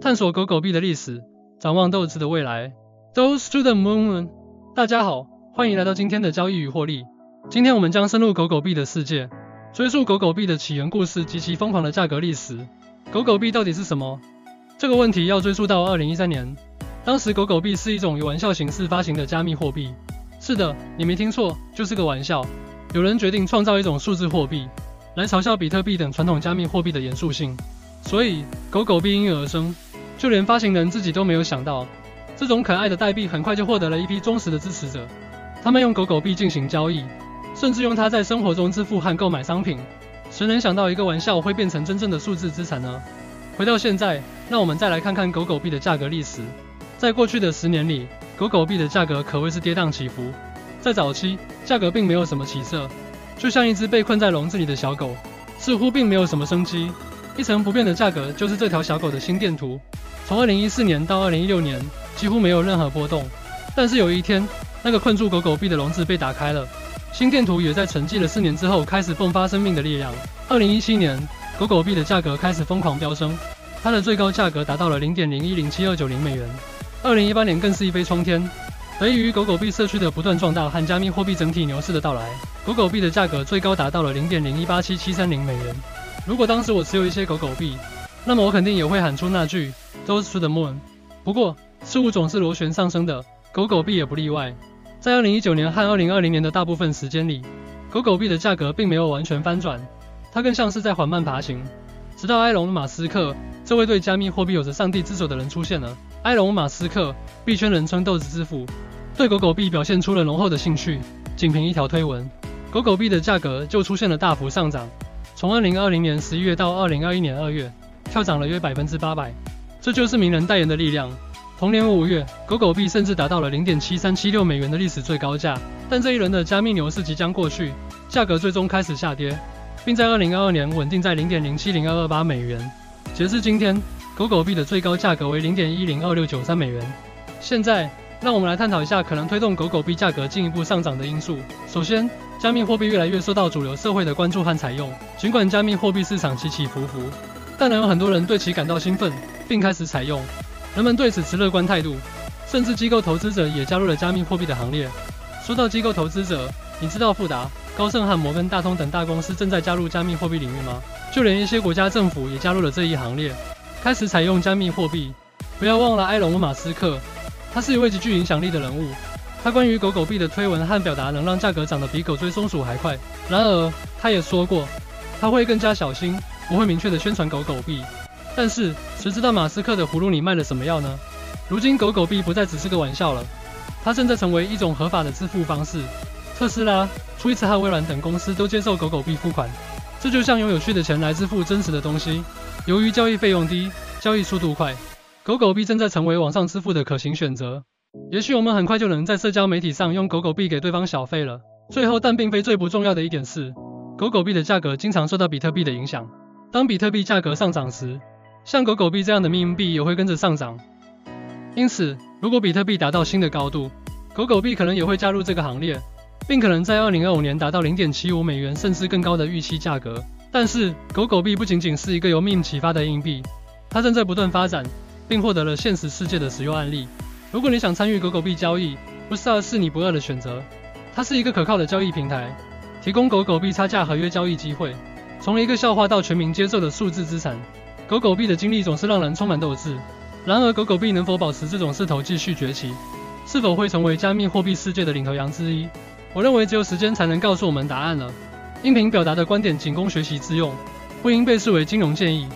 探索狗狗币的历史，展望豆子的未来。Those to the moon。大家好，欢迎来到今天的交易与获利。今天我们将深入狗狗币的世界，追溯狗狗币的起源故事及其疯狂的价格历史。狗狗币到底是什么？这个问题要追溯到二零一三年，当时狗狗币是一种以玩笑形式发行的加密货币。是的，你没听错，就是个玩笑。有人决定创造一种数字货币，来嘲笑比特币等传统加密货币的严肃性，所以狗狗币应运而生。就连发行人自己都没有想到，这种可爱的代币很快就获得了一批忠实的支持者。他们用狗狗币进行交易，甚至用它在生活中支付和购买商品。谁能想到一个玩笑会变成真正的数字资产呢？回到现在，让我们再来看看狗狗币的价格历史。在过去的十年里，狗狗币的价格可谓是跌宕起伏。在早期，价格并没有什么起色，就像一只被困在笼子里的小狗，似乎并没有什么生机。一成不变的价格就是这条小狗的心电图。从2014年到2016年，几乎没有任何波动。但是有一天，那个困住狗狗币的笼子被打开了，心电图也在沉寂了四年之后开始迸发生命的力量。2017年，狗狗币的价格开始疯狂飙升，它的最高价格达到了0.01079290美元。2018年更是一飞冲天，得益于狗狗币社区的不断壮大和加密货币整体牛市的到来，狗狗币的价格最高达到了0.01877730美元。如果当时我持有一些狗狗币，那么我肯定也会喊出那句。都是 to the moon。不过事物总是螺旋上升的，狗狗币也不例外。在2019年和2020年的大部分时间里，狗狗币的价格并没有完全翻转，它更像是在缓慢爬行。直到埃隆·马斯克这位对加密货币有着上帝之手的人出现了。埃隆·马斯克，币圈人称豆子之父，对狗狗币表现出了浓厚的兴趣。仅凭一条推文，狗狗币的价格就出现了大幅上涨，从2020年11月到2021年2月，跳涨了约百分之八百。这就是名人代言的力量。同年五月，狗狗币甚至达到了零点七三七六美元的历史最高价。但这一轮的加密牛市即将过去，价格最终开始下跌，并在二零二二年稳定在零点零七零二二八美元。截至今天，狗狗币的最高价格为零点一零二六九三美元。现在，让我们来探讨一下可能推动狗狗币价格进一步上涨的因素。首先，加密货币越来越受到主流社会的关注和采用。尽管加密货币市场起起伏伏，但仍有很多人对其感到兴奋。并开始采用，人们对此持乐观态度，甚至机构投资者也加入了加密货币的行列。说到机构投资者，你知道富达、高盛和摩根大通等大公司正在加入加密货币领域吗？就连一些国家政府也加入了这一行列，开始采用加密货币。不要忘了埃隆·马斯克，他是一位极具影响力的人物。他关于狗狗币的推文和表达能让价格涨得比狗追松鼠还快。然而，他也说过，他会更加小心，不会明确的宣传狗狗币。但是，谁知道马斯克的葫芦里卖了什么药呢？如今狗狗币不再只是个玩笑了，它正在成为一种合法的支付方式。特斯拉、推特和微软等公司都接受狗狗币付款，这就像用有趣的钱来支付真实的东西。由于交易费用低、交易速度快，狗狗币正在成为网上支付的可行选择。也许我们很快就能在社交媒体上用狗狗币给对方小费了。最后，但并非最不重要的一点是，狗狗币的价格经常受到比特币的影响。当比特币价格上涨时，像狗狗币这样的命币也会跟着上涨，因此，如果比特币达到新的高度，狗狗币可能也会加入这个行列，并可能在二零二五年达到零点七五美元甚至更高的预期价格。但是，狗狗币不仅仅是一个由命启发的硬币，它正在不断发展，并获得了现实世界的使用案例。如果你想参与狗狗币交易，不是二是你不二的选择。它是一个可靠的交易平台，提供狗狗币差价合约交易机会，从一个笑话到全民接受的数字资产。狗狗币的经历总是让人充满斗志。然而，狗狗币能否保持这种势头继续崛起，是否会成为加密货币世界的领头羊之一？我认为只有时间才能告诉我们答案了。音频表达的观点仅供学习之用，不应被视为金融建议。